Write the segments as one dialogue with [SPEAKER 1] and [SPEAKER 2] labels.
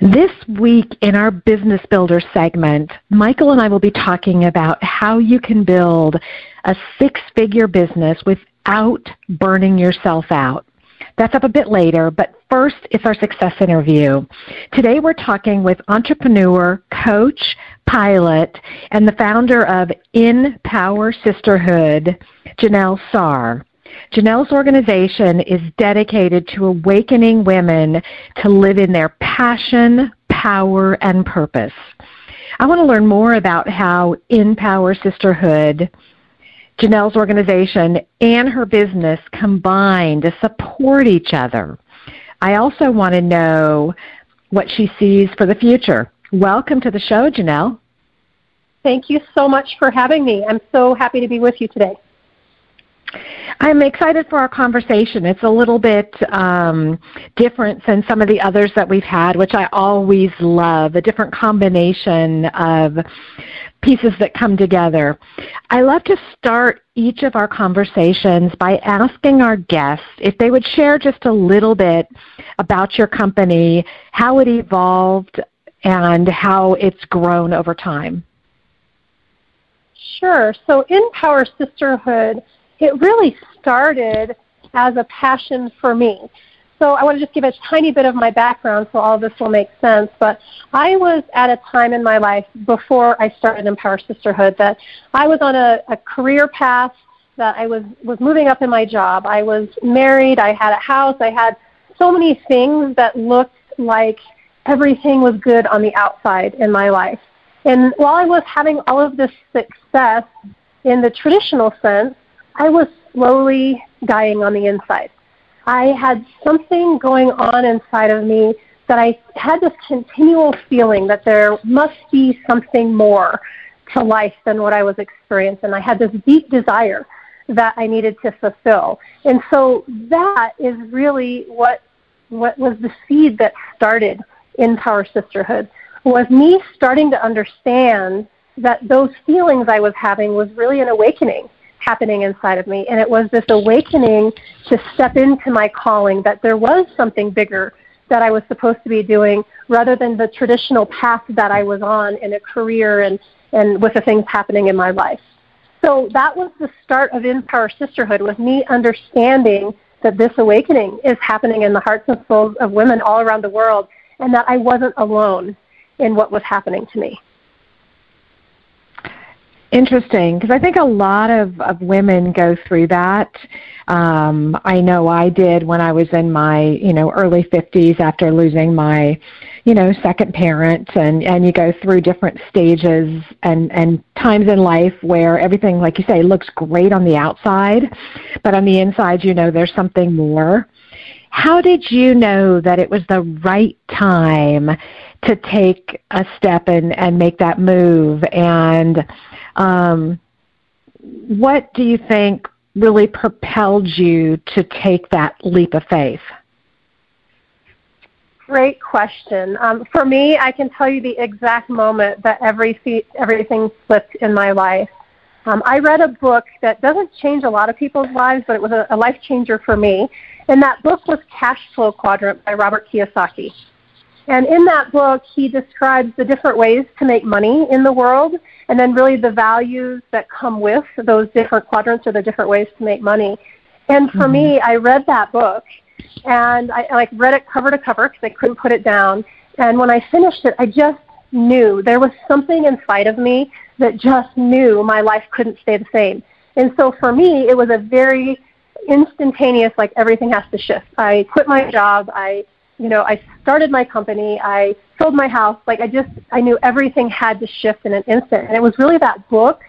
[SPEAKER 1] This week in our Business Builder segment, Michael and I will be talking about how you can build a six figure business without burning yourself out. That's up a bit later, but first it's our success interview. Today we're talking with entrepreneur, coach, pilot, and the founder of In Power Sisterhood, Janelle Saar. Janelle's organization is dedicated to awakening women to live in their passion, power, and purpose. I want to learn more about how In Power Sisterhood, Janelle's organization, and her business combine to support each other. I also want to know what she sees for the future. Welcome to the show, Janelle.
[SPEAKER 2] Thank you so much for having me. I'm so happy to be with you today.
[SPEAKER 1] I'm excited for our conversation. It's a little bit um, different than some of the others that we've had, which I always love, a different combination of pieces that come together. I love to start each of our conversations by asking our guests if they would share just a little bit about your company, how it evolved, and how it's grown over time.
[SPEAKER 2] Sure. So, In Power Sisterhood it really started as a passion for me. So I want to just give a tiny bit of my background so all this will make sense. But I was at a time in my life before I started In Power Sisterhood that I was on a, a career path that I was, was moving up in my job. I was married, I had a house, I had so many things that looked like everything was good on the outside in my life. And while I was having all of this success in the traditional sense, I was slowly dying on the inside. I had something going on inside of me that I had this continual feeling that there must be something more to life than what I was experiencing. I had this deep desire that I needed to fulfill. And so that is really what what was the seed that started In Power Sisterhood was me starting to understand that those feelings I was having was really an awakening happening inside of me. And it was this awakening to step into my calling that there was something bigger that I was supposed to be doing rather than the traditional path that I was on in a career and, and with the things happening in my life. So that was the start of In Power Sisterhood, with me understanding that this awakening is happening in the hearts and souls of women all around the world and that I wasn't alone in what was happening to me.
[SPEAKER 1] Interesting, because I think a lot of, of women go through that. Um, I know I did when I was in my, you know, early 50s after losing my, you know, second parent, and and you go through different stages and and times in life where everything, like you say, looks great on the outside, but on the inside, you know, there's something more. How did you know that it was the right time to take a step and and make that move and um, what do you think really propelled you to take that leap of faith?
[SPEAKER 2] Great question. Um, for me, I can tell you the exact moment that every everything flipped in my life. Um, I read a book that doesn't change a lot of people's lives, but it was a, a life changer for me. And that book was Cash Flow Quadrant by Robert Kiyosaki. And in that book, he describes the different ways to make money in the world and then really the values that come with those different quadrants or the different ways to make money. And for mm-hmm. me, I read that book and I, like read it cover to cover because I couldn't put it down. And when I finished it, I just knew there was something inside of me that just knew my life couldn't stay the same. And so for me, it was a very instantaneous, like everything has to shift. I quit my job. I, you know, I started my company. I sold my house. Like I just, I knew everything had to shift in an instant. And it was really that book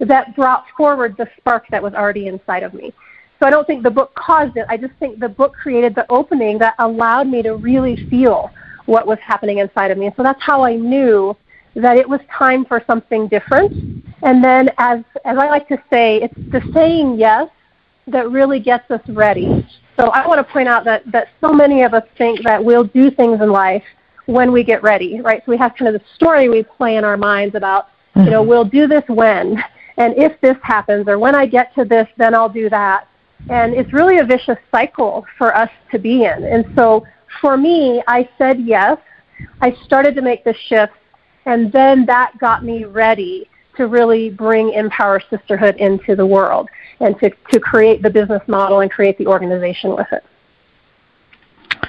[SPEAKER 2] that brought forward the spark that was already inside of me. So I don't think the book caused it. I just think the book created the opening that allowed me to really feel what was happening inside of me. And so that's how I knew that it was time for something different. And then as as I like to say, it's the saying yes that really gets us ready. So I want to point out that, that so many of us think that we'll do things in life when we get ready, right? So we have kind of the story we play in our minds about, mm-hmm. you know, mm-hmm. we'll do this when, and if this happens, or when I get to this, then I'll do that. And it's really a vicious cycle for us to be in. And so for me, I said yes. I started to make the shift, and then that got me ready to really bring In Power Sisterhood into the world and to, to create the business model and create the organization with it.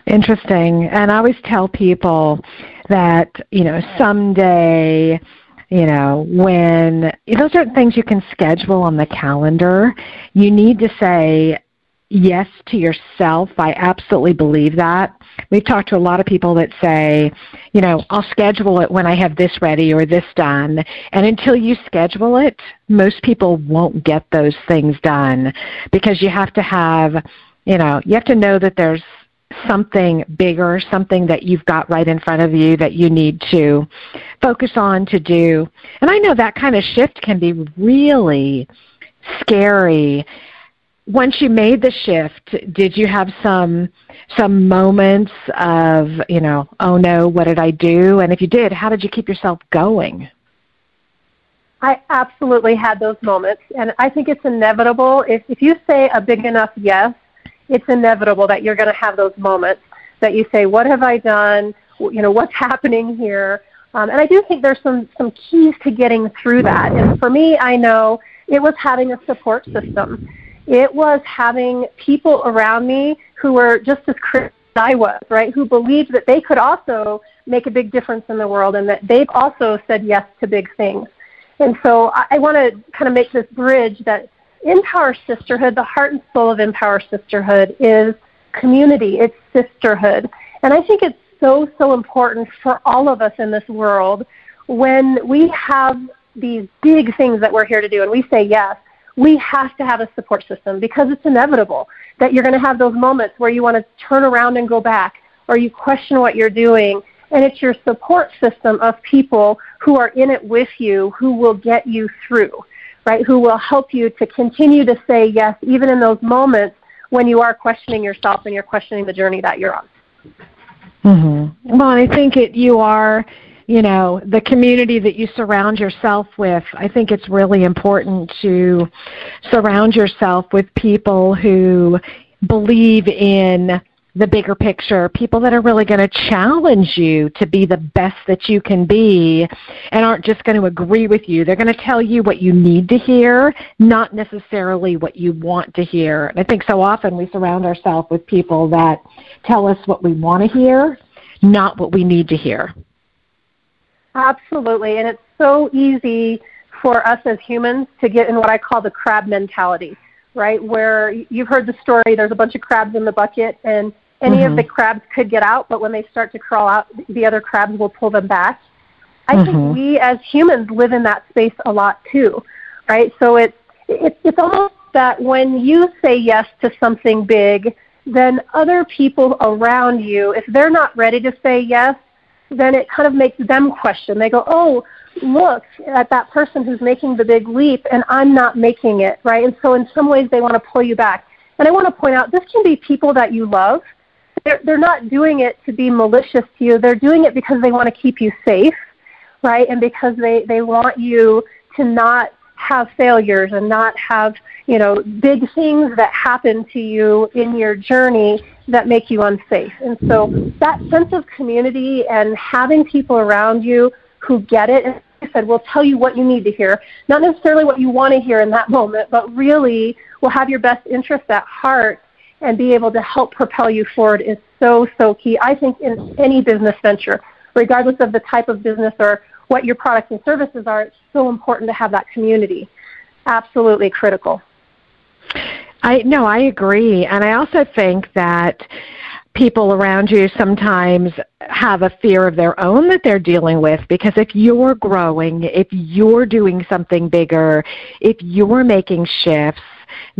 [SPEAKER 1] Interesting. And I always tell people that, you know, someday, you know, when those are things you can schedule on the calendar, you need to say, yes to yourself. I absolutely believe that. We've talked to a lot of people that say, you know, I'll schedule it when I have this ready or this done. And until you schedule it, most people won't get those things done because you have to have, you know, you have to know that there's something bigger, something that you've got right in front of you that you need to focus on to do. And I know that kind of shift can be really scary once you made the shift, did you have some some moments of, you know, oh no, what did I do? And if you did, how did you keep yourself going?
[SPEAKER 2] I absolutely had those moments, and I think it's inevitable. If if you say a big enough yes, it's inevitable that you're going to have those moments that you say, "What have I done? You know, what's happening here?" Um, and I do think there's some some keys to getting through that. And for me, I know it was having a support system it was having people around me who were just as critical as I was, right? Who believed that they could also make a big difference in the world and that they've also said yes to big things. And so I, I want to kind of make this bridge that In Power Sisterhood, the heart and soul of In Power Sisterhood, is community, it's sisterhood. And I think it's so, so important for all of us in this world when we have these big things that we're here to do and we say yes we have to have a support system because it's inevitable that you're going to have those moments where you want to turn around and go back or you question what you're doing. And it's your support system of people who are in it with you who will get you through, right? Who will help you to continue to say yes, even in those moments when you are questioning yourself and you're questioning the journey that you're on.
[SPEAKER 1] Mm-hmm. Well, I think it, you are you know, the community that you surround yourself with. I think it's really important to surround yourself with people who believe in the bigger picture, people that are really going to challenge you to be the best that you can be and aren't just going to agree with you. They're going to tell you what you need to hear, not necessarily what you want to hear. And I think so often we surround ourselves with people that tell us what we want to hear, not what we need to hear.
[SPEAKER 2] Absolutely. And it's so easy for us as humans to get in what I call the crab mentality, right? Where you've heard the story, there's a bunch of crabs in the bucket, and any mm-hmm. of the crabs could get out, but when they start to crawl out, the other crabs will pull them back. I mm-hmm. think we as humans live in that space a lot too, right? So it's, it's, it's almost that when you say yes to something big, then other people around you, if they're not ready to say yes, then it kind of makes them question. They go, oh, look at that person who's making the big leap and I'm not making it, right? And so in some ways they want to pull you back. And I want to point out this can be people that you love. They're, they're not doing it to be malicious to you. They're doing it because they want to keep you safe, right? And because they, they want you to not have failures and not have, you know, big things that happen to you in your journey that make you unsafe. And so that sense of community and having people around you who get it, and I said, will tell you what you need to hear, not necessarily what you want to hear in that moment, but really will have your best interest at heart and be able to help propel you forward is so, so key. I think in any business venture, regardless of the type of business or what your products and services are, it's so important to have that community. Absolutely critical.
[SPEAKER 1] I no, I agree, and I also think that people around you sometimes have a fear of their own that they're dealing with because if you're growing, if you're doing something bigger, if you're making shifts,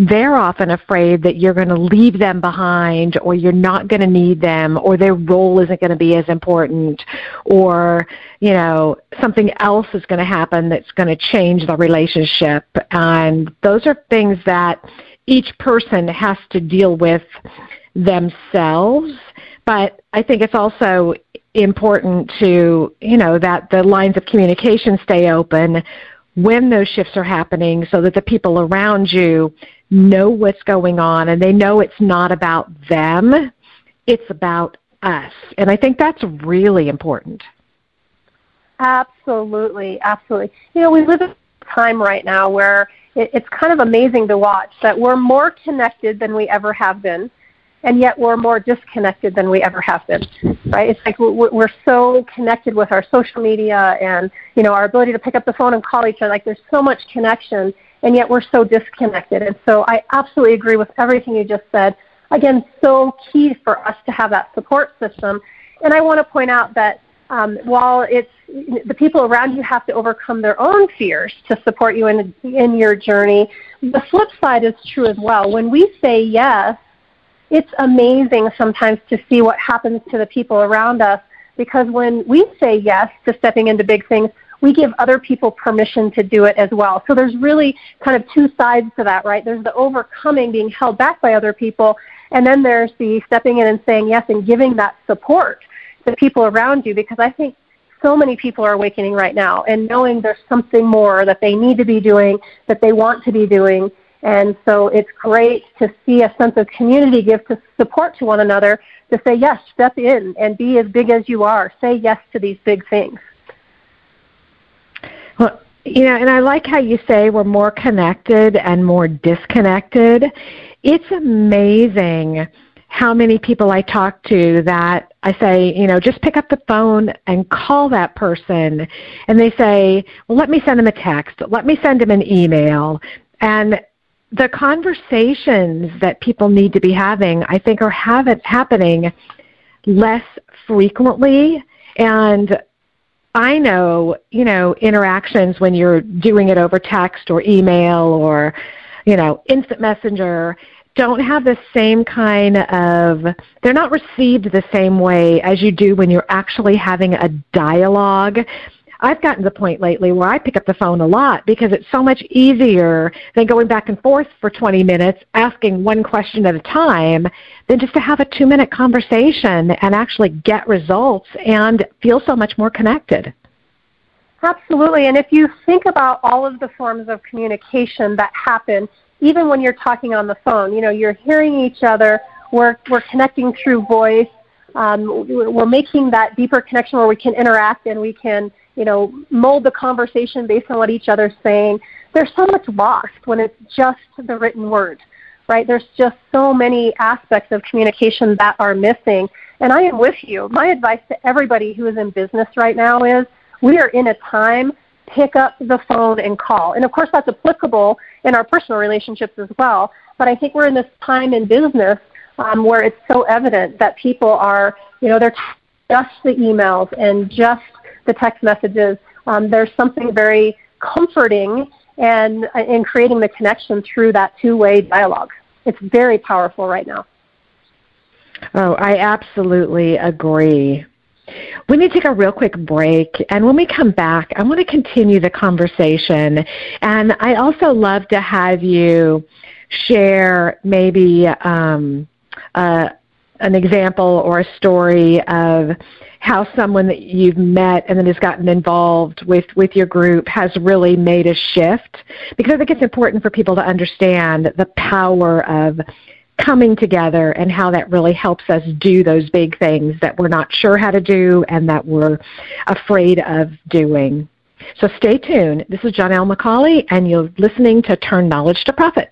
[SPEAKER 1] they're often afraid that you're going to leave them behind or you're not going to need them or their role isn't going to be as important or you know something else is going to happen that's going to change the relationship. And those are things that each person has to deal with themselves. But I think it's also important to, you know, that the lines of communication stay open when those shifts are happening so that the people around you know what's going on and they know it's not about them, it's about us. And I think that's really important.
[SPEAKER 2] Absolutely, absolutely. You know, we live in a time right now where it, it's kind of amazing to watch that we're more connected than we ever have been and yet we're more disconnected than we ever have been right it's like we're so connected with our social media and you know our ability to pick up the phone and call each other like there's so much connection and yet we're so disconnected. And so i absolutely agree with everything you just said. Again so key for us to have that support system. And i want to point out that um, while it's the people around you have to overcome their own fears to support you in in your journey the flip side is true as well. When we say yes it's amazing sometimes to see what happens to the people around us because when we say yes to stepping into big things, we give other people permission to do it as well. So there's really kind of two sides to that, right? There's the overcoming, being held back by other people, and then there's the stepping in and saying yes and giving that support to people around you because I think so many people are awakening right now and knowing there's something more that they need to be doing, that they want to be doing, and so it's great to see a sense of community give to support to one another to say, yes, step in and be as big as you are. Say yes to these big things.
[SPEAKER 1] Well, you know, and I like how you say we're more connected and more disconnected. It's amazing how many people I talk to that I say, you know, just pick up the phone and call that person. And they say, well, let me send them a text. Let me send them an email. And the conversations that people need to be having, I think, are have it happening less frequently. And I know, you know, interactions when you're doing it over text or email or, you know, instant messenger don't have the same kind of they're not received the same way as you do when you're actually having a dialogue I've gotten to the point lately where I pick up the phone a lot because it's so much easier than going back and forth for 20 minutes asking one question at a time than just to have a two minute conversation and actually get results and feel so much more connected.
[SPEAKER 2] Absolutely. And if you think about all of the forms of communication that happen, even when you're talking on the phone, you know, you're hearing each other, we're, we're connecting through voice, um, we're making that deeper connection where we can interact and we can you know, mold the conversation based on what each other's saying. There's so much lost when it's just the written word, right? There's just so many aspects of communication that are missing. And I am with you. My advice to everybody who is in business right now is we are in a time, pick up the phone and call. And of course, that's applicable in our personal relationships as well. But I think we're in this time in business um, where it's so evident that people are, you know, they're just the emails and just the text messages. Um, there's something very comforting and uh, in creating the connection through that two-way dialogue. It's very powerful right now.
[SPEAKER 1] Oh, I absolutely agree. We need to take a real quick break, and when we come back, I want to continue the conversation. And I also love to have you share maybe um, uh, an example or a story of how someone that you've met and then has gotten involved with, with your group has really made a shift. Because I think it's important for people to understand the power of coming together and how that really helps us do those big things that we're not sure how to do and that we're afraid of doing. So stay tuned. This is Janelle McCauley, and you're listening to Turn Knowledge to Profit.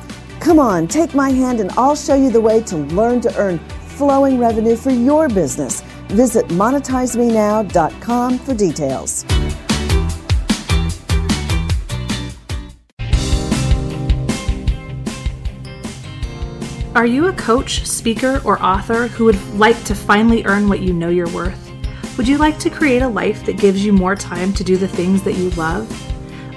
[SPEAKER 3] Come on, take my hand and I'll show you the way to learn to earn flowing revenue for your business. Visit monetizemenow.com for details.
[SPEAKER 4] Are you a coach, speaker, or author who would like to finally earn what you know you're worth? Would you like to create a life that gives you more time to do the things that you love?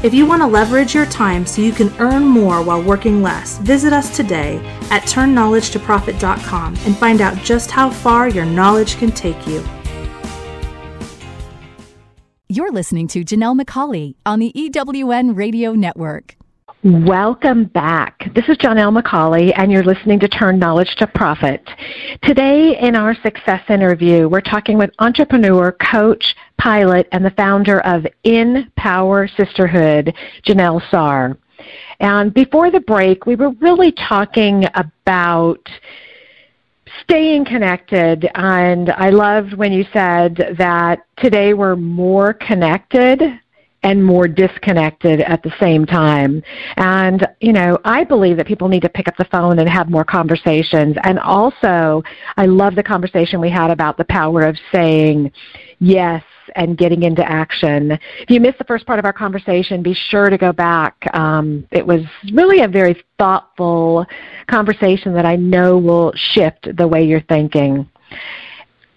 [SPEAKER 4] If you want to leverage your time so you can earn more while working less, visit us today at turnknowledgetoprofit.com and find out just how far your knowledge can take you.
[SPEAKER 5] You're listening to Janelle McCauley on the EWN Radio Network.
[SPEAKER 1] Welcome back. This is Janelle McCauley, and you're listening to Turn Knowledge to Profit. Today, in our success interview, we're talking with entrepreneur, coach, pilot, and the founder of In Power Sisterhood, Janelle Saar. And before the break, we were really talking about staying connected. And I loved when you said that today we're more connected and more disconnected at the same time. And, you know, I believe that people need to pick up the phone and have more conversations. And also, I love the conversation we had about the power of saying yes and getting into action. If you missed the first part of our conversation, be sure to go back. Um, it was really a very thoughtful conversation that I know will shift the way you're thinking.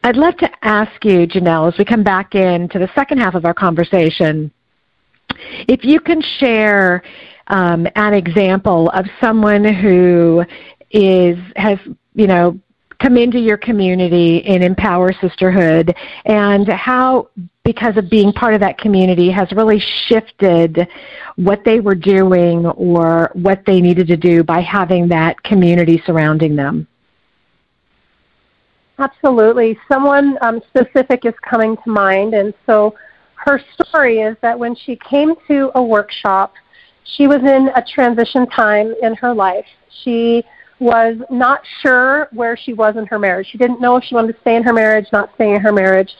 [SPEAKER 1] I'd love to ask you, Janelle, as we come back into the second half of our conversation, if you can share um, an example of someone who is has you know come into your community in Empower Sisterhood and how because of being part of that community has really shifted what they were doing or what they needed to do by having that community surrounding them.
[SPEAKER 2] Absolutely. Someone um, specific is coming to mind, and so her story is that when she came to a workshop, she was in a transition time in her life. She was not sure where she was in her marriage. She didn't know if she wanted to stay in her marriage, not stay in her marriage.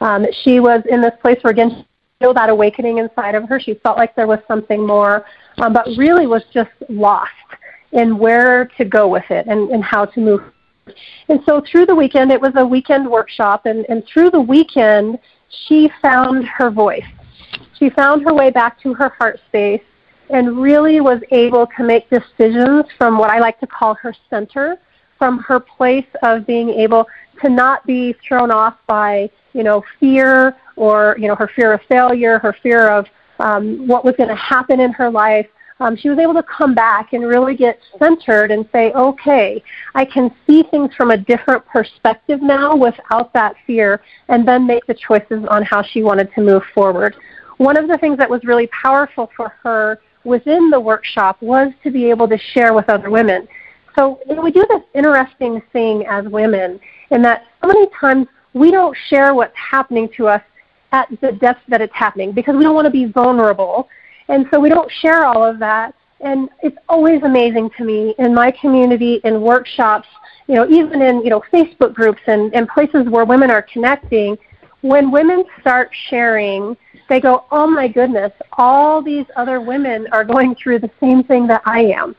[SPEAKER 2] Um, she was in this place where, again, she feel that awakening inside of her. She felt like there was something more, um, but really was just lost in where to go with it and, and how to move. And so through the weekend, it was a weekend workshop, and, and through the weekend, she found her voice. She found her way back to her heart space and really was able to make decisions from what I like to call her center, from her place of being able to not be thrown off by, you know, fear or, you know, her fear of failure, her fear of um, what was going to happen in her life, um, she was able to come back and really get centered and say, okay, I can see things from a different perspective now without that fear, and then make the choices on how she wanted to move forward. One of the things that was really powerful for her within the workshop was to be able to share with other women. So we do this interesting thing as women in that so many times we don't share what's happening to us at the depth that it's happening because we don't want to be vulnerable and so we don't share all of that. And it's always amazing to me in my community, in workshops, you know, even in, you know, Facebook groups and, and places where women are connecting, when women start sharing, they go, oh my goodness, all these other women are going through the same thing that I am.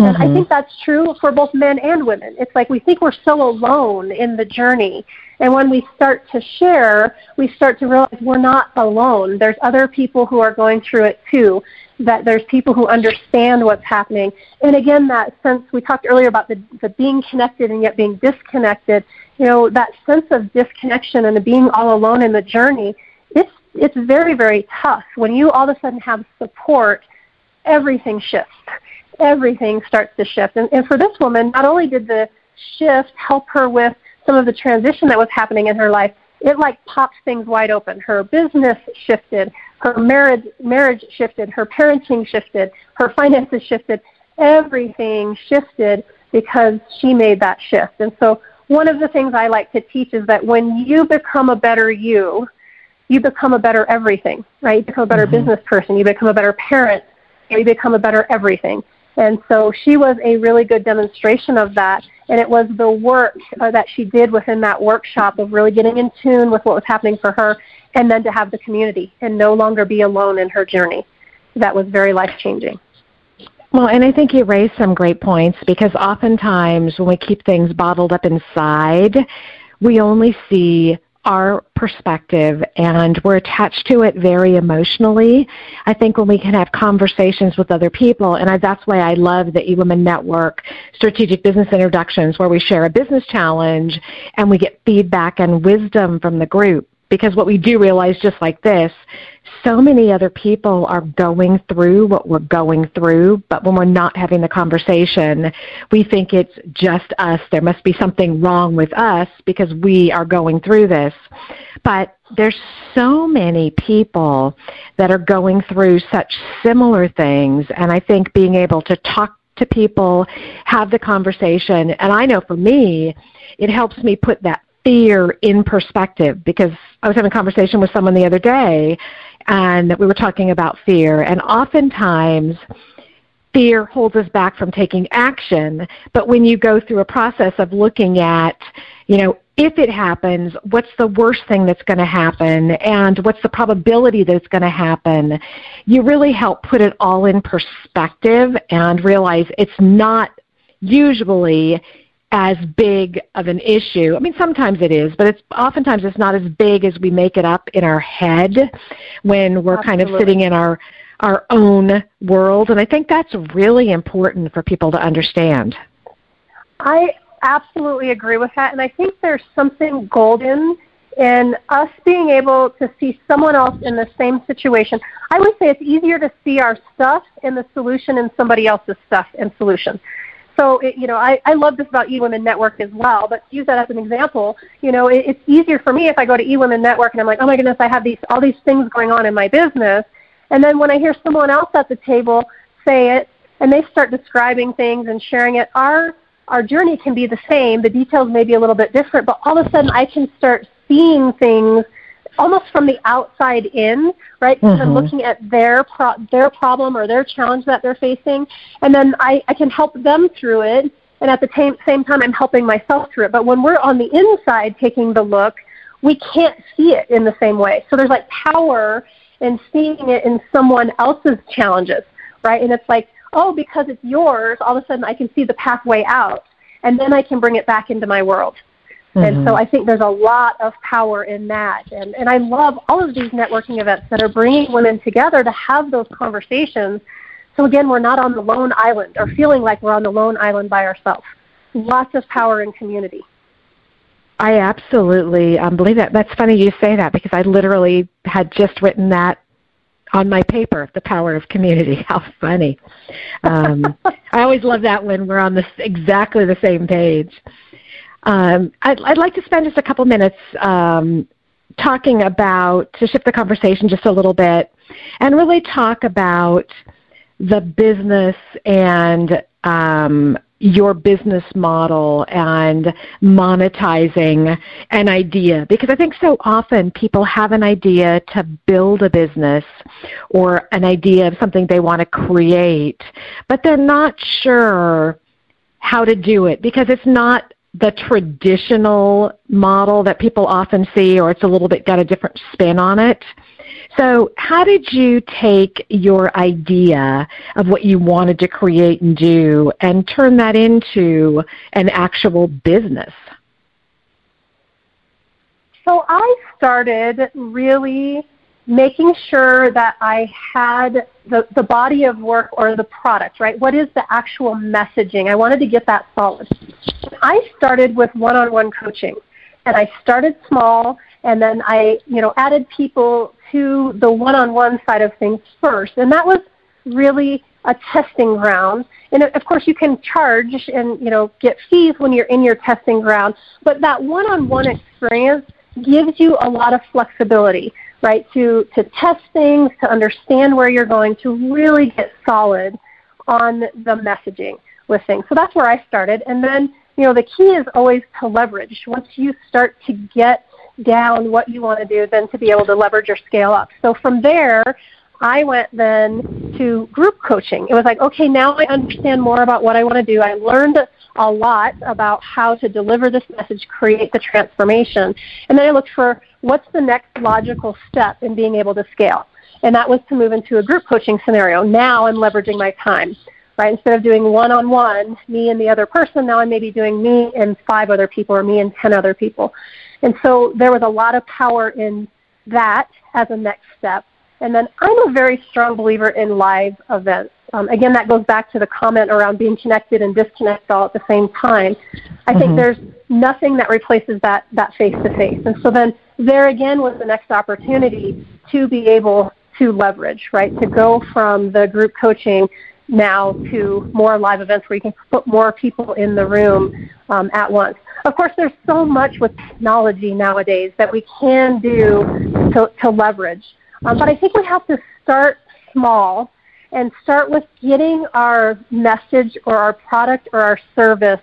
[SPEAKER 2] And I mm-hmm. think that's true for both men and women. It's like we think we're so alone in the journey. And when we start to share, we start to realize we're not alone. There's other people who are going through it too, that there's people who understand what's happening. And again, that sense, we talked earlier about the, the being connected and yet being disconnected. You know, that sense of disconnection and the being all alone in the journey, it's, it's very, very tough. When you all of a sudden have support, everything shifts everything starts to shift. And, and for this woman, not only did the shift help her with some of the transition that was happening in her life, it like popped things wide open. Her business shifted, her marriage marriage shifted, her parenting shifted, her finances shifted. Everything shifted because she made that shift. And so one of the things I like to teach is that when you become a better you, you become a better everything, right? You become a better mm-hmm. business person, you become a better parent, you become a better everything. And so she was a really good demonstration of that. And it was the work uh, that she did within that workshop of really getting in tune with what was happening for her and then to have the community and no longer be alone in her journey. That was very life changing.
[SPEAKER 1] Well, and I think you raised some great points because oftentimes when we keep things bottled up inside, we only see our perspective and we're attached to it very emotionally. I think when we can have conversations with other people, and I, that's why I love the eWomen Network strategic business introductions where we share a business challenge and we get feedback and wisdom from the group. Because what we do realize just like this, so many other people are going through what we're going through, but when we're not having the conversation, we think it's just us. There must be something wrong with us because we are going through this. But there's so many people that are going through such similar things, and I think being able to talk to people, have the conversation, and I know for me, it helps me put that fear in perspective because I was having a conversation with someone the other day and we were talking about fear. And oftentimes fear holds us back from taking action. But when you go through a process of looking at you know if it happens what's the worst thing that's going to happen? And what's the probability that it's going to happen? You really help put it all in perspective and realize it's not usually as big of an issue. I mean, sometimes it is, but it's oftentimes it's not as big as we make it up in our head when we're Absolutely. kind of sitting in our our own world, and I think that's really important for people to understand.
[SPEAKER 2] I absolutely agree with that, and I think there's something golden in us being able to see someone else in the same situation. I would say it's easier to see our stuff in the solution in somebody else's stuff and solution so it, you know I, I love this about eWomen Network as well. But use that as an example, you know it, it's easier for me if I go to eWomen Network and I'm like, oh my goodness, I have these all these things going on in my business, and then when I hear someone else at the table say it and they start describing things and sharing it, our our journey can be the same. The details may be a little bit different, but all of a sudden I can start seeing things almost from the outside in, right? Mm-hmm. I'm looking at their pro- their problem or their challenge that they're facing, and then I, I can help them through it. And at the same same time, I'm helping myself through it. But when we're on the inside taking the look, we can't see it in the same way. So there's like power in seeing it in someone else's challenges, right? And it's like, oh, because it's yours, all of a sudden I can see the pathway out, and then I can bring it back into my world. Mm-hmm. And so mm-hmm. I think there's a lot of power in that. And, and I love all of these networking events that are bringing women together to have those conversations. So again, we're not on the lone island or feeling like we're on the lone island by ourselves. Lots of power in community.
[SPEAKER 1] I absolutely um, believe that. That's funny you say that because I literally had just written that on my paper, The Power of Community. How funny. Um, I always love that when we're on the, exactly the same page. Um, I'd, I'd, like to spend just a couple minutes um, talking about, to shift the conversation just a little bit, and really talk about the business and um, your business model and monetizing an idea. Because I think so often people have an idea to build a business or an idea of something they want to create, but they're not sure how to do it because it's not the traditional model that people often see, or it's a little bit got a different spin on it. So, how did you take your idea of what you wanted to create and do and turn that into an actual business?
[SPEAKER 2] So, I started really making sure that I had the, the body of work or the product, right? What is the actual messaging? I wanted to get that solid. I started with one on one coaching and I started small and then I, you know, added people to the one on one side of things first. And that was really a testing ground. And of course you can charge and, you know, get fees when you're in your testing ground, but that one on one experience gives you a lot of flexibility right? To, to test things, to understand where you're going, to really get solid on the messaging with things. So that's where I started. And then, you know, the key is always to leverage. Once you start to get down what you want to do, then to be able to leverage or scale up. So from there, I went then to group coaching. It was like, okay, now I understand more about what I want to do. I learned a lot about how to deliver this message, create the transformation. And then I looked for what's the next logical step in being able to scale. And that was to move into a group coaching scenario. Now I'm leveraging my time. Right? Instead of doing one on one, me and the other person, now I'm maybe doing me and five other people or me and ten other people. And so there was a lot of power in that as a next step. And then I'm a very strong believer in live events. Um, again, that goes back to the comment around being connected and disconnected all at the same time. I mm-hmm. think there's nothing that replaces that that face to face. And so then there again was the next opportunity to be able to leverage, right? To go from the group coaching now to more live events where you can put more people in the room um, at once. Of course, there's so much with technology nowadays that we can do to, to leverage. Um, but I think we have to start small and start with getting our message or our product or our service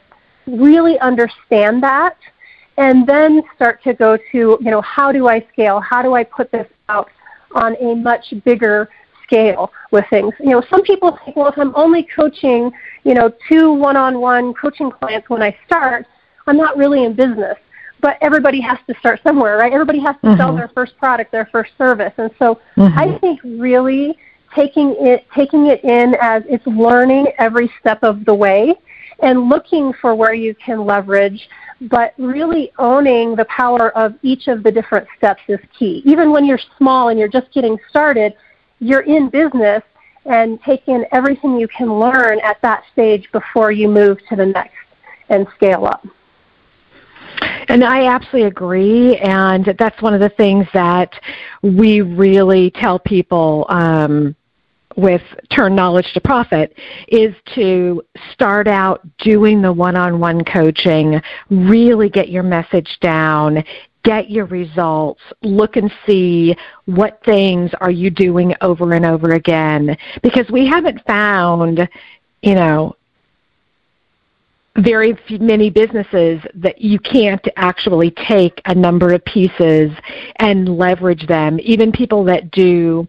[SPEAKER 2] really understand that and then start to go to, you know, how do I scale? How do I put this out on a much bigger scale with things? You know, some people think, well, if I'm only coaching, you know, two one-on-one coaching clients when I start, I'm not really in business. But everybody has to start somewhere, right? Everybody has to mm-hmm. sell their first product, their first service. And so mm-hmm. I think really taking it taking it in as it's learning every step of the way and looking for where you can leverage but really owning the power of each of the different steps is key even when you're small and you're just getting started you're in business and take in everything you can learn at that stage before you move to the next and scale up
[SPEAKER 1] and I absolutely agree, and that's one of the things that we really tell people um, with Turn Knowledge to Profit is to start out doing the one-on-one coaching, really get your message down, get your results, look and see what things are you doing over and over again. Because we haven't found, you know, very many businesses that you can't actually take a number of pieces and leverage them. Even people that do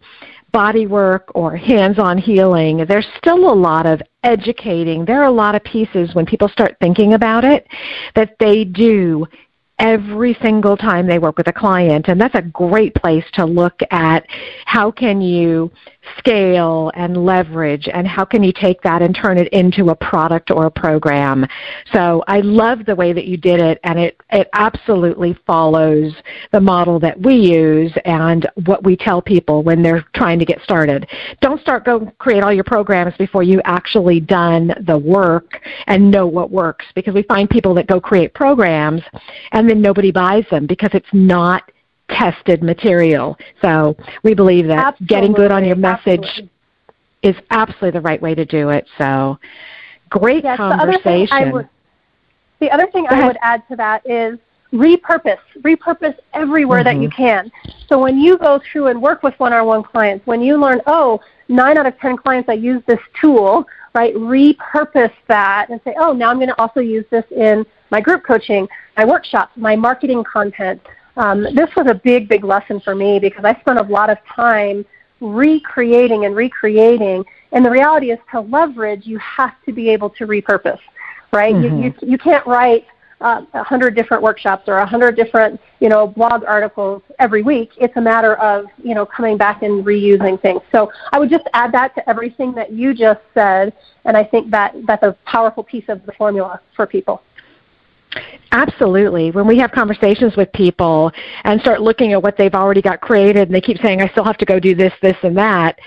[SPEAKER 1] body work or hands-on healing, there's still a lot of educating. There are a lot of pieces when people start thinking about it that they do every single time they work with a client and that's a great place to look at how can you scale and leverage and how can you take that and turn it into a product or a program. So I love the way that you did it and it, it absolutely follows the model that we use and what we tell people when they're trying to get started. Don't start go create all your programs before you actually done the work and know what works because we find people that go create programs and then nobody buys them because it's not tested material. So we believe that absolutely. getting good on your message absolutely. is absolutely the right way to do it. So great yes, conversation.
[SPEAKER 2] The other thing I would, the other thing I would add to that is repurpose. Repurpose everywhere mm-hmm. that you can. So when you go through and work with one-on-one clients, when you learn, oh, nine out of ten clients I use this tool, right? Repurpose that and say, oh, now I'm going to also use this in my group coaching, my workshops, my marketing content, um, this was a big, big lesson for me because I spent a lot of time recreating and recreating. And the reality is to leverage, you have to be able to repurpose, right? Mm-hmm. You, you, you can't write uh, a uh, hundred different workshops or a hundred different, you know, blog articles every week. It's a matter of, you know, coming back and reusing things. So I would just add that to everything that you just said, and I think that that's a powerful piece of the formula for people.
[SPEAKER 1] Absolutely. When we have conversations with people and start looking at what they've already got created and they keep saying, I still have to go do this, this, and that,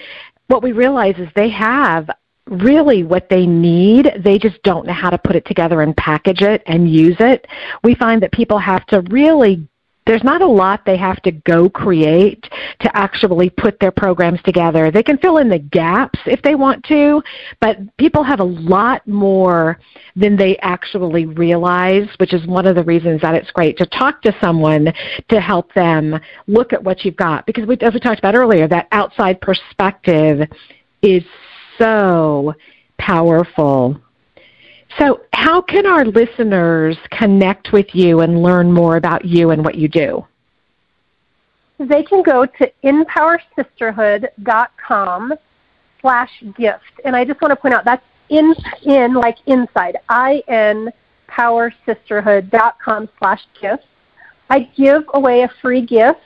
[SPEAKER 1] what we realize is they have really what they need. They just don't know how to put it together and package it and use it. We find that people have to really there's not a lot they have to go create to actually put their programs together. They can fill in the gaps if they want to, but people have a lot more than they actually realize, which is one of the reasons that it's great to talk to someone to help them look at what you've got. Because we, as we talked about earlier, that outside perspective is so powerful so, how can our listeners connect with you and learn more about you and what you do?
[SPEAKER 2] They can go to inpowersisterhood.com slash gift. And I just want to point out that's in, in like inside, I-N powersisterhood.com slash gift. I give away a free gift,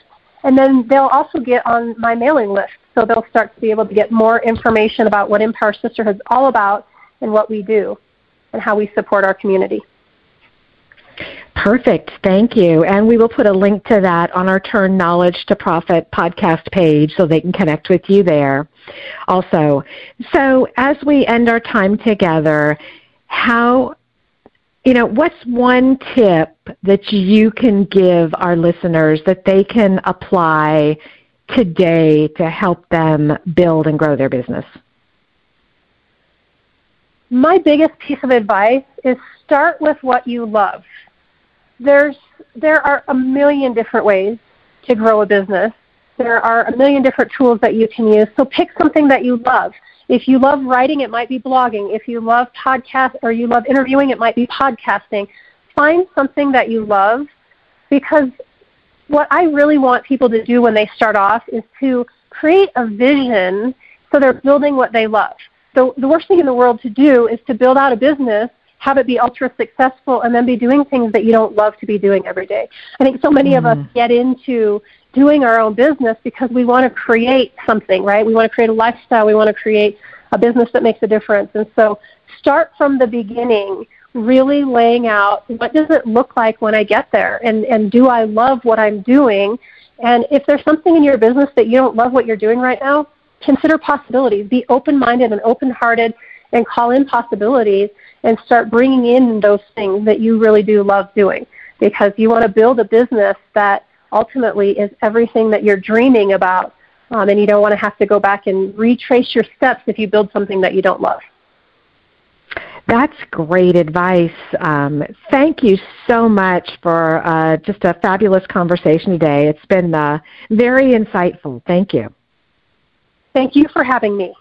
[SPEAKER 2] and then they'll also get on my mailing list. So they'll start to be able to get more information about what In Power Sisterhood is all about and what we do and how we support our community.
[SPEAKER 1] Perfect. Thank you. And we will put a link to that on our Turn Knowledge to Profit podcast page so they can connect with you there also. So as we end our time together, how you know, what's one tip that you can give our listeners that they can apply today to help them build and grow their business?
[SPEAKER 2] My biggest piece of advice is start with what you love. There's there are a million different ways to grow a business. There are a million different tools that you can use. So pick something that you love. If you love writing, it might be blogging. If you love podcast or you love interviewing, it might be podcasting. Find something that you love because what I really want people to do when they start off is to create a vision so they're building what they love the, the worst thing in the world to do is to build out a business, have it be ultra successful, and then be doing things that you don't love to be doing every day. I think so many mm. of us mm. get into doing our own business because we want to create something, right? We want to create a lifestyle. We want to create a business that makes a difference. And so start from the beginning, really laying out what does it look like when I get there? And, and do I love what I'm doing? And if there's something in your business that you don't love what you're doing right now, consider possibilities. Be open minded and open hearted and call in possibilities and start bringing in those things that you really do love doing because you want to build a business that ultimately is everything that you're dreaming about. Um, and you don't want to have to go back and retrace your steps if you build something that you don't love.
[SPEAKER 1] That's great advice. Um, thank you so much for uh, just a fabulous conversation today. It's been uh, very insightful. Thank you.
[SPEAKER 2] Thank you for having me.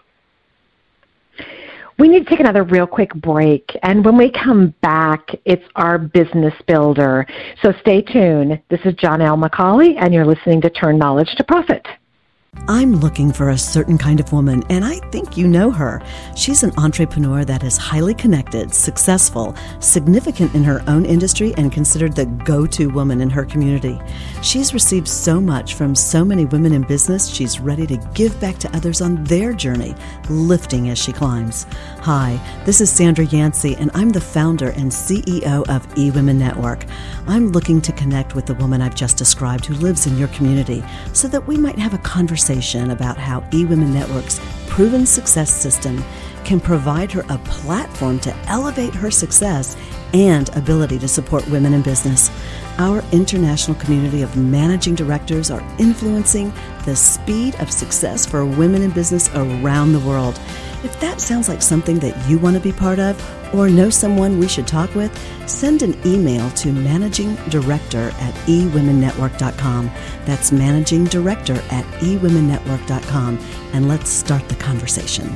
[SPEAKER 1] We need to take another real quick break, and when we come back, it's our business builder. So stay tuned. This is Janelle McCauley, and you're listening to Turn Knowledge to Profit.
[SPEAKER 3] I'm looking for a certain kind of woman, and I think you know her. She's an entrepreneur that is highly connected, successful, significant in her own industry, and considered the go to woman in her community. She's received so much from so many women in business, she's ready to give back to others on their journey, lifting as she climbs. Hi, this is Sandra Yancey, and I'm the founder and CEO of eWomen Network. I'm looking to connect with the woman I've just described who lives in your community so that we might have a conversation conversation about how eWomen Network's proven success system can provide her a platform to elevate her success and ability to support women in business. Our international community of managing directors are influencing the speed of success for women in business around the world. If that sounds like something that you want to be part of or know someone we should talk with, send an email to managing director at ewomennetwork.com. That's managing director at ewomennetwork.com. And let's start the conversation.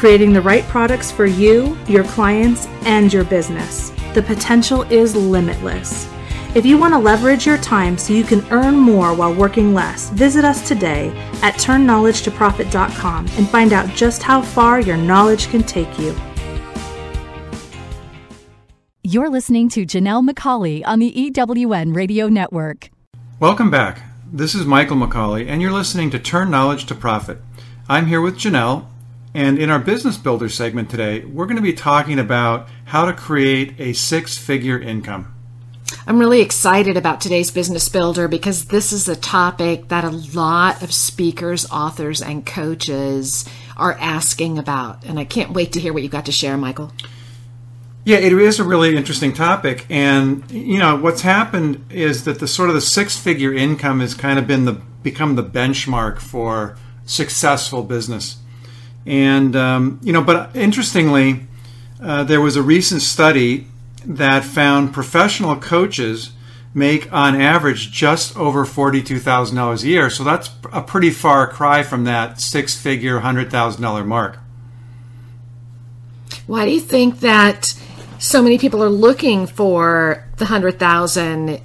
[SPEAKER 4] creating the right products for you, your clients, and your business. The potential is limitless. If you want to leverage your time so you can earn more while working less, visit us today at turnknowledgetoprofit.com and find out just how far your knowledge can take you.
[SPEAKER 5] You're listening to Janelle McCauley on the EWN Radio Network.
[SPEAKER 6] Welcome back. This is Michael McCauley, and you're listening to Turn Knowledge to Profit. I'm here with Janelle, and in our Business Builder segment today, we're going to be talking about how to create a six figure income.
[SPEAKER 7] I'm really excited about today's Business Builder because this is a topic that a lot of speakers, authors, and coaches are asking about. And I can't wait to hear what you've got to share, Michael.
[SPEAKER 6] Yeah, it is a really interesting topic. And, you know, what's happened is that the sort of the six figure income has kind of been the become the benchmark for successful business. And, um, you know, but interestingly, uh, there was a recent study that found professional coaches make on average just over $42,000 a year. So that's a pretty far cry from that six figure, $100,000 mark.
[SPEAKER 7] Why do you think that so many people are looking for the 100,000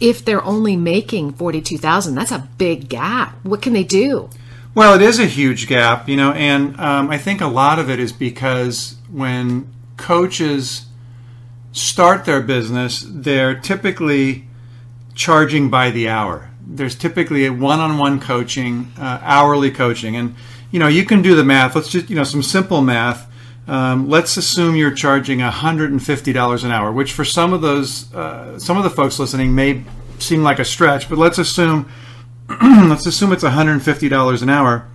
[SPEAKER 7] if they're only making 42,000? That's a big gap. What can they do?
[SPEAKER 6] Well, it is a huge gap, you know, and um, I think a lot of it is because when coaches start their business, they're typically charging by the hour. There's typically a one-on-one coaching, uh, hourly coaching, and you know you can do the math. Let's just you know some simple math. Um, let's assume you're charging $150 an hour, which for some of those, uh, some of the folks listening may seem like a stretch, but let's assume, let's assume it's $150 an hour,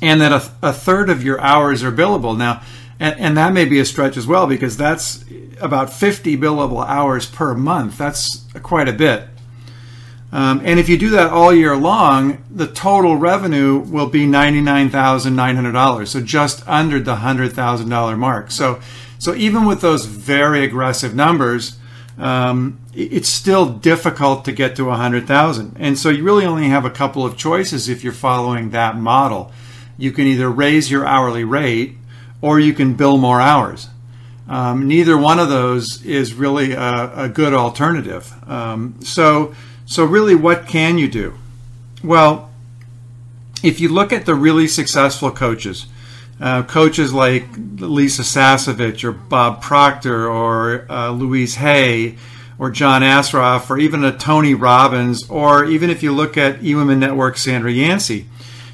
[SPEAKER 6] and that a, a third of your hours are billable. Now, and, and that may be a stretch as well because that's about 50 billable hours per month. That's quite a bit. Um, and if you do that all year long, the total revenue will be $99,900. So just under the $100,000 mark. So, so even with those very aggressive numbers, um, it's still difficult to get to 100,000. And so you really only have a couple of choices if you're following that model. You can either raise your hourly rate or you can bill more hours. Um, neither one of those is really a, a good alternative. Um, so, so really, what can you do? Well, if you look at the really successful coaches, uh, coaches like Lisa Sasevich or Bob Proctor or uh, Louise Hay or John Assaraf or even a Tony Robbins or even if you look at eWomen Network Sandra Yancey,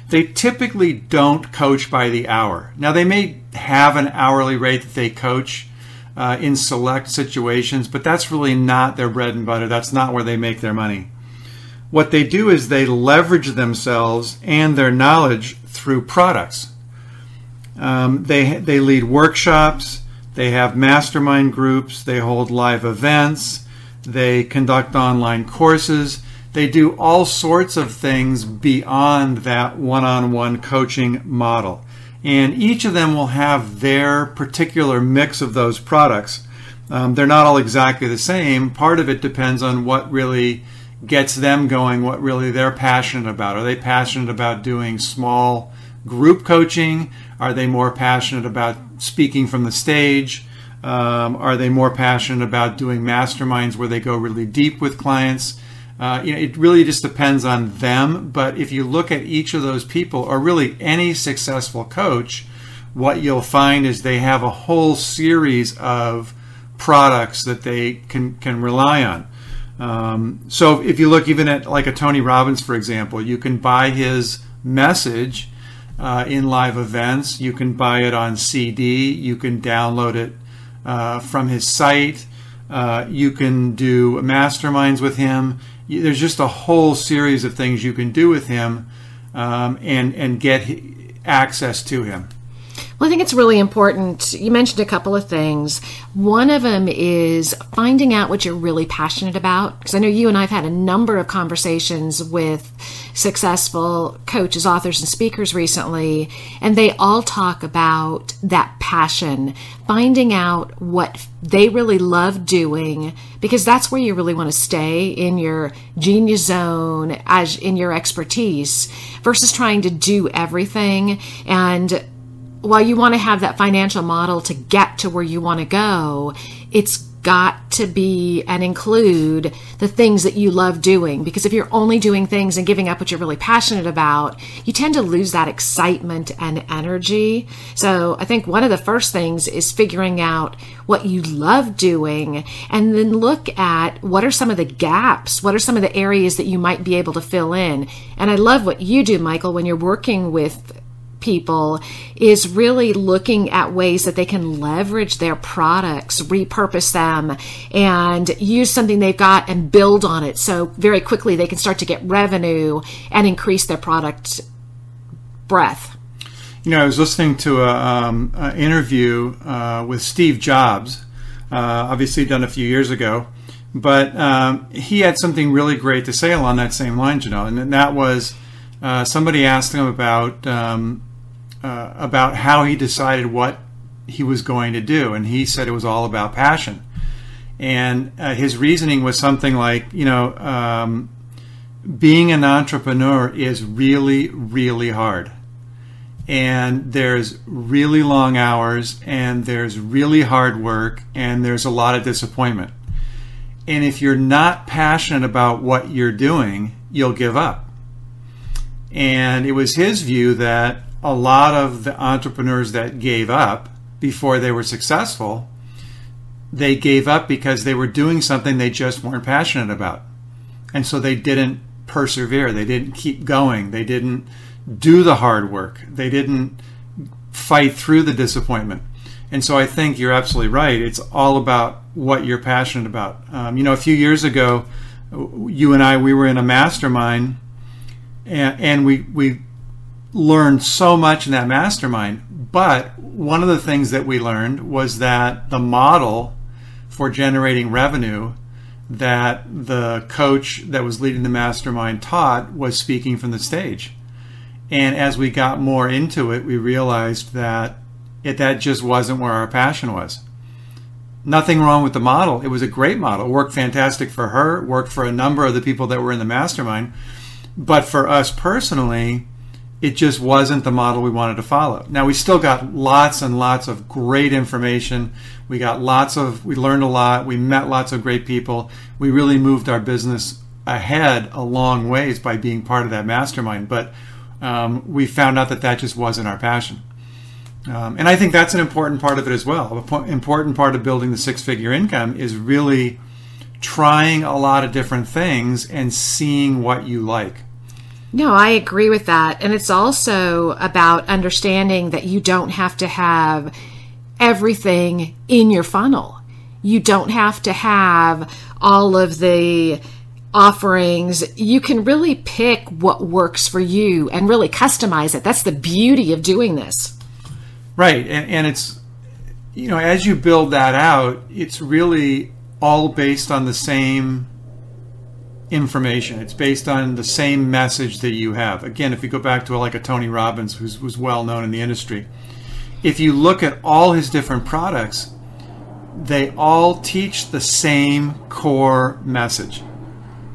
[SPEAKER 6] they typically don't coach by the hour. Now they may have an hourly rate that they coach uh, in select situations, but that's really not their bread and butter. That's not where they make their money. What they do is they leverage themselves and their knowledge through products. Um, they they lead workshops. They have mastermind groups. They hold live events. They conduct online courses. They do all sorts of things beyond that one on one coaching model and each of them will have their particular mix of those products. Um, they're not all exactly the same. Part of it depends on what really gets them going, what really they're passionate about. Are they passionate about doing small group coaching? Are they more passionate about speaking from the stage? Um, are they more passionate about doing masterminds where they go really deep with clients? Uh, you know, it really just depends on them. But if you look at each of those people, or really any successful coach, what you'll find is they have a whole series of products that they can can rely on. Um, so if you look even at like a Tony Robbins, for example, you can buy his message uh, in live events. You can buy it on CD. You can download it uh, from his site. Uh, you can do masterminds with him there's just a whole series of things you can do with him um, and and get access to him.
[SPEAKER 7] Well, I think it's really important. You mentioned a couple of things. One of them is finding out what you're really passionate about. Because I know you and I've had a number of conversations with successful coaches, authors, and speakers recently, and they all talk about that passion, finding out what they really love doing, because that's where you really want to stay in your genius zone, as in your expertise, versus trying to do everything and while you want to have that financial model to get to where you want to go, it's got to be and include the things that you love doing. Because if you're only doing things and giving up what you're really passionate about, you tend to lose that excitement and energy. So I think one of the first things is figuring out what you love doing and then look at what are some of the gaps, what are some of the areas that you might be able to fill in. And I love what you do, Michael, when you're working with people is really looking at ways that they can leverage their products, repurpose them, and use something they've got and build on it. So very quickly they can start to get revenue and increase their product breadth.
[SPEAKER 6] You know, I was listening to an um, interview uh, with Steve Jobs, uh, obviously done a few years ago, but um, he had something really great to say along that same line, you know, and that was uh, somebody asked him about um, uh, about how he decided what he was going to do, and he said it was all about passion. And uh, his reasoning was something like, you know, um, being an entrepreneur is really, really hard. And there's really long hours, and there's really hard work, and there's a lot of disappointment. And if you're not passionate about what you're doing, you'll give up. And it was his view that a lot of the entrepreneurs that gave up before they were successful, they gave up because they were doing something they just weren't passionate about. And so they didn't persevere. They didn't keep going. They didn't do the hard work. They didn't fight through the disappointment. And so I think you're absolutely right. It's all about what you're passionate about. Um, you know, a few years ago, you and I, we were in a mastermind and, and we, we learned so much in that mastermind. But one of the things that we learned was that the model for generating revenue that the coach that was leading the mastermind taught was speaking from the stage. And as we got more into it, we realized that it, that just wasn't where our passion was. Nothing wrong with the model. It was a great model. It worked fantastic for her, worked for a number of the people that were in the mastermind. But for us personally, it just wasn't the model we wanted to follow. Now we still got lots and lots of great information. We got lots of we learned a lot. We met lots of great people. We really moved our business ahead a long ways by being part of that mastermind. But um, we found out that that just wasn't our passion. Um, and I think that's an important part of it as well. An important part of building the six-figure income is really trying a lot of different things and seeing what you like.
[SPEAKER 7] No, I agree with that. And it's also about understanding that you don't have to have everything in your funnel. You don't have to have all of the offerings. You can really pick what works for you and really customize it. That's the beauty of doing this.
[SPEAKER 6] Right. And, and it's, you know, as you build that out, it's really all based on the same information. It's based on the same message that you have. Again, if you go back to like a Tony Robbins, who's who's well known in the industry, if you look at all his different products, they all teach the same core message.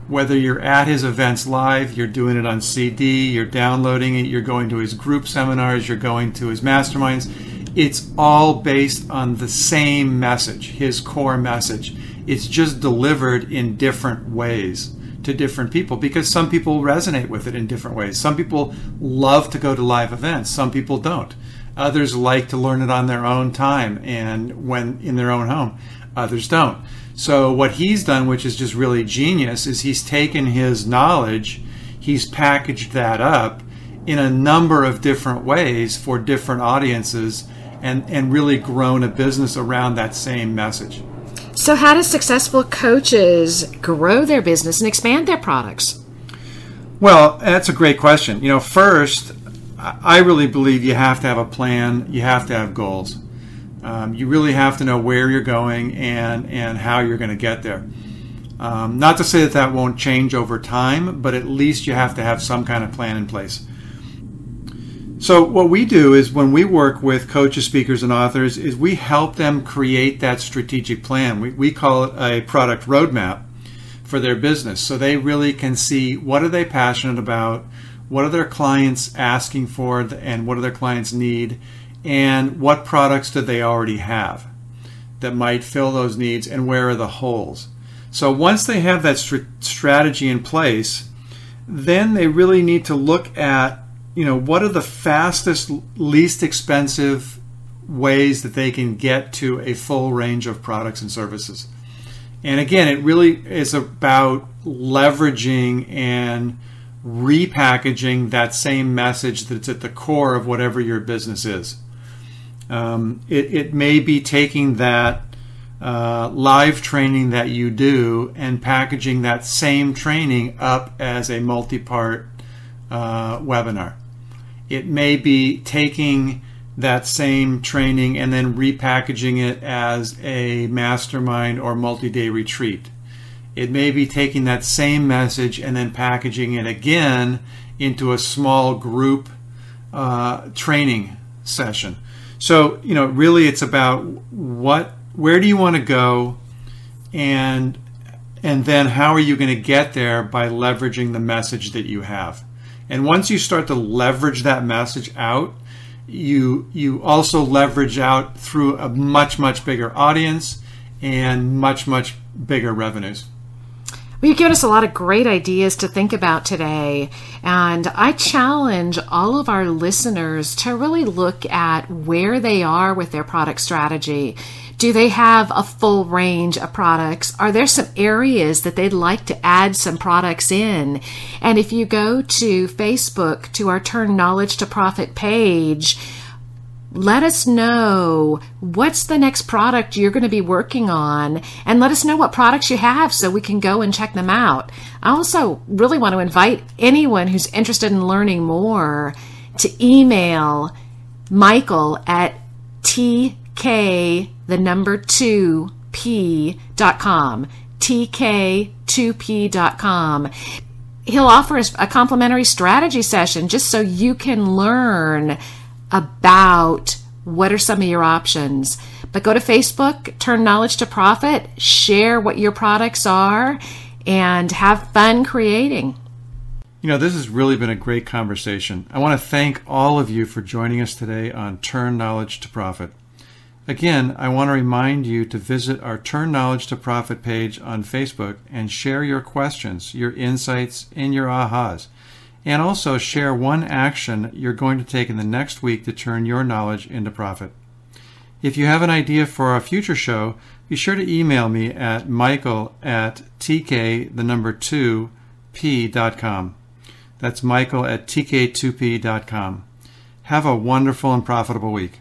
[SPEAKER 6] Whether you're at his events live, you're doing it on CD, you're downloading it, you're going to his group seminars, you're going to his masterminds, it's all based on the same message, his core message. It's just delivered in different ways to different people because some people resonate with it in different ways. Some people love to go to live events, some people don't. Others like to learn it on their own time and when in their own home. Others don't. So what he's done, which is just really genius, is he's taken his knowledge, he's packaged that up in a number of different ways for different audiences and, and really grown a business around that same message.
[SPEAKER 7] So, how do successful coaches grow their business and expand their products?
[SPEAKER 6] Well, that's a great question. You know, first, I really believe you have to have a plan. You have to have goals. Um, you really have to know where you're going and and how you're going to get there. Um, not to say that that won't change over time, but at least you have to have some kind of plan in place. So what we do is when we work with coaches, speakers, and authors, is we help them create that strategic plan. We, we call it a product roadmap for their business, so they really can see what are they passionate about, what are their clients asking for, and what do their clients need, and what products do they already have that might fill those needs, and where are the holes. So once they have that strategy in place, then they really need to look at you know, what are the fastest, least expensive ways that they can get to a full range of products and services? And again, it really is about leveraging and repackaging that same message that's at the core of whatever your business is. Um, it, it, may be taking that uh, live training that you do and packaging that same training up as a multi part uh, webinar. It may be taking that same training and then repackaging it as a mastermind or multi day retreat. It may be taking that same message and then packaging it again into a small group uh, training session. So, you know, really it's about what, where do you want to go and and then how are you going to get there by leveraging the message that you have and once you start to leverage that message out, you you also leverage out through a much much bigger audience and much much bigger revenues.
[SPEAKER 7] Well, you've given us a lot of great ideas to think about today. And I challenge all of our listeners to really look at where they are with their product strategy. Do they have a full range of products? Are there some areas that they'd like to add some products in? And if you go to Facebook to our Turn Knowledge to Profit page, let us know what's the next product you're going to be working on and let us know what products you have so we can go and check them out. I also really want to invite anyone who's interested in learning more to email Michael at tk the number 2 p.com tk2p.com he'll offer us a complimentary strategy session just so you can learn about what are some of your options. But go to Facebook, turn knowledge to profit, share what your products are, and have fun creating.
[SPEAKER 6] You know, this has really been a great conversation. I want to thank all of you for joining us today on Turn Knowledge to Profit. Again, I want to remind you to visit our Turn Knowledge to Profit page on Facebook and share your questions, your insights, and your ahas. And also share one action you're going to take in the next week to turn your knowledge into profit. If you have an idea for a future show, be sure to email me at michael at tk the number 2 p.com. That's michael at tk2p.com. Have a wonderful and profitable week.